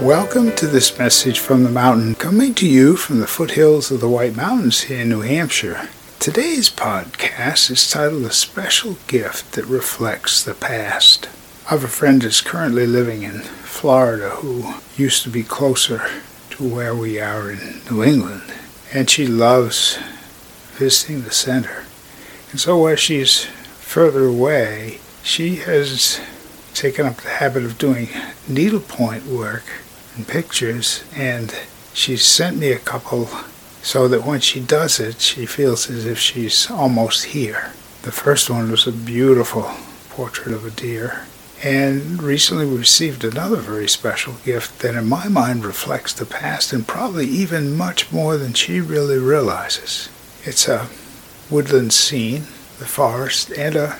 Welcome to this message from the mountain, coming to you from the foothills of the White Mountains here in New Hampshire. Today's podcast is titled A Special Gift That Reflects the Past. I have a friend that's currently living in Florida who used to be closer to where we are in New England, and she loves visiting the center. And so while she's further away, she has taken up the habit of doing needlepoint work pictures, and she sent me a couple so that when she does it, she feels as if she's almost here. The first one was a beautiful portrait of a deer. And recently we received another very special gift that, in my mind, reflects the past and probably even much more than she really realizes. It's a woodland scene, the forest, and a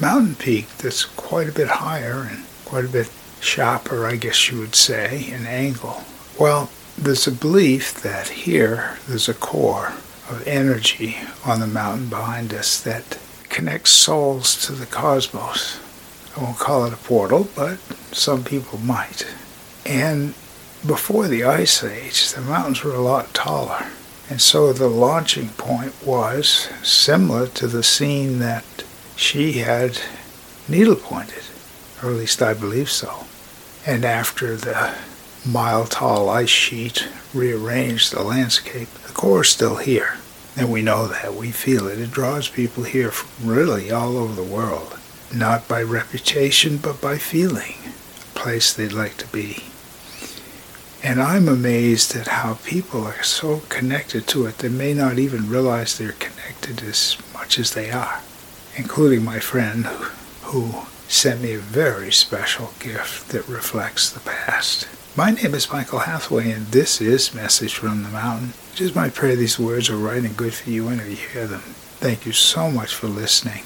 mountain peak that's quite a bit higher and quite a bit sharper, I guess you would say, in angle. Well, there's a belief that here there's a core of energy on the mountain behind us that connects souls to the cosmos. I won't call it a portal, but some people might. And before the Ice Age, the mountains were a lot taller. And so the launching point was similar to the scene that she had needle pointed, or at least I believe so. And after the mile tall ice sheet rearranged the landscape, the core is still here. And we know that, we feel it. It draws people here from really all over the world, not by reputation, but by feeling, a place they'd like to be. And I'm amazed at how people are so connected to it they may not even realize they're connected as much as they are, including my friend who sent me a very special gift that reflects the past. My name is Michael Hathaway, and this is Message from the Mountain. It is my prayer these words are right and good for you whenever you hear them. Thank you so much for listening.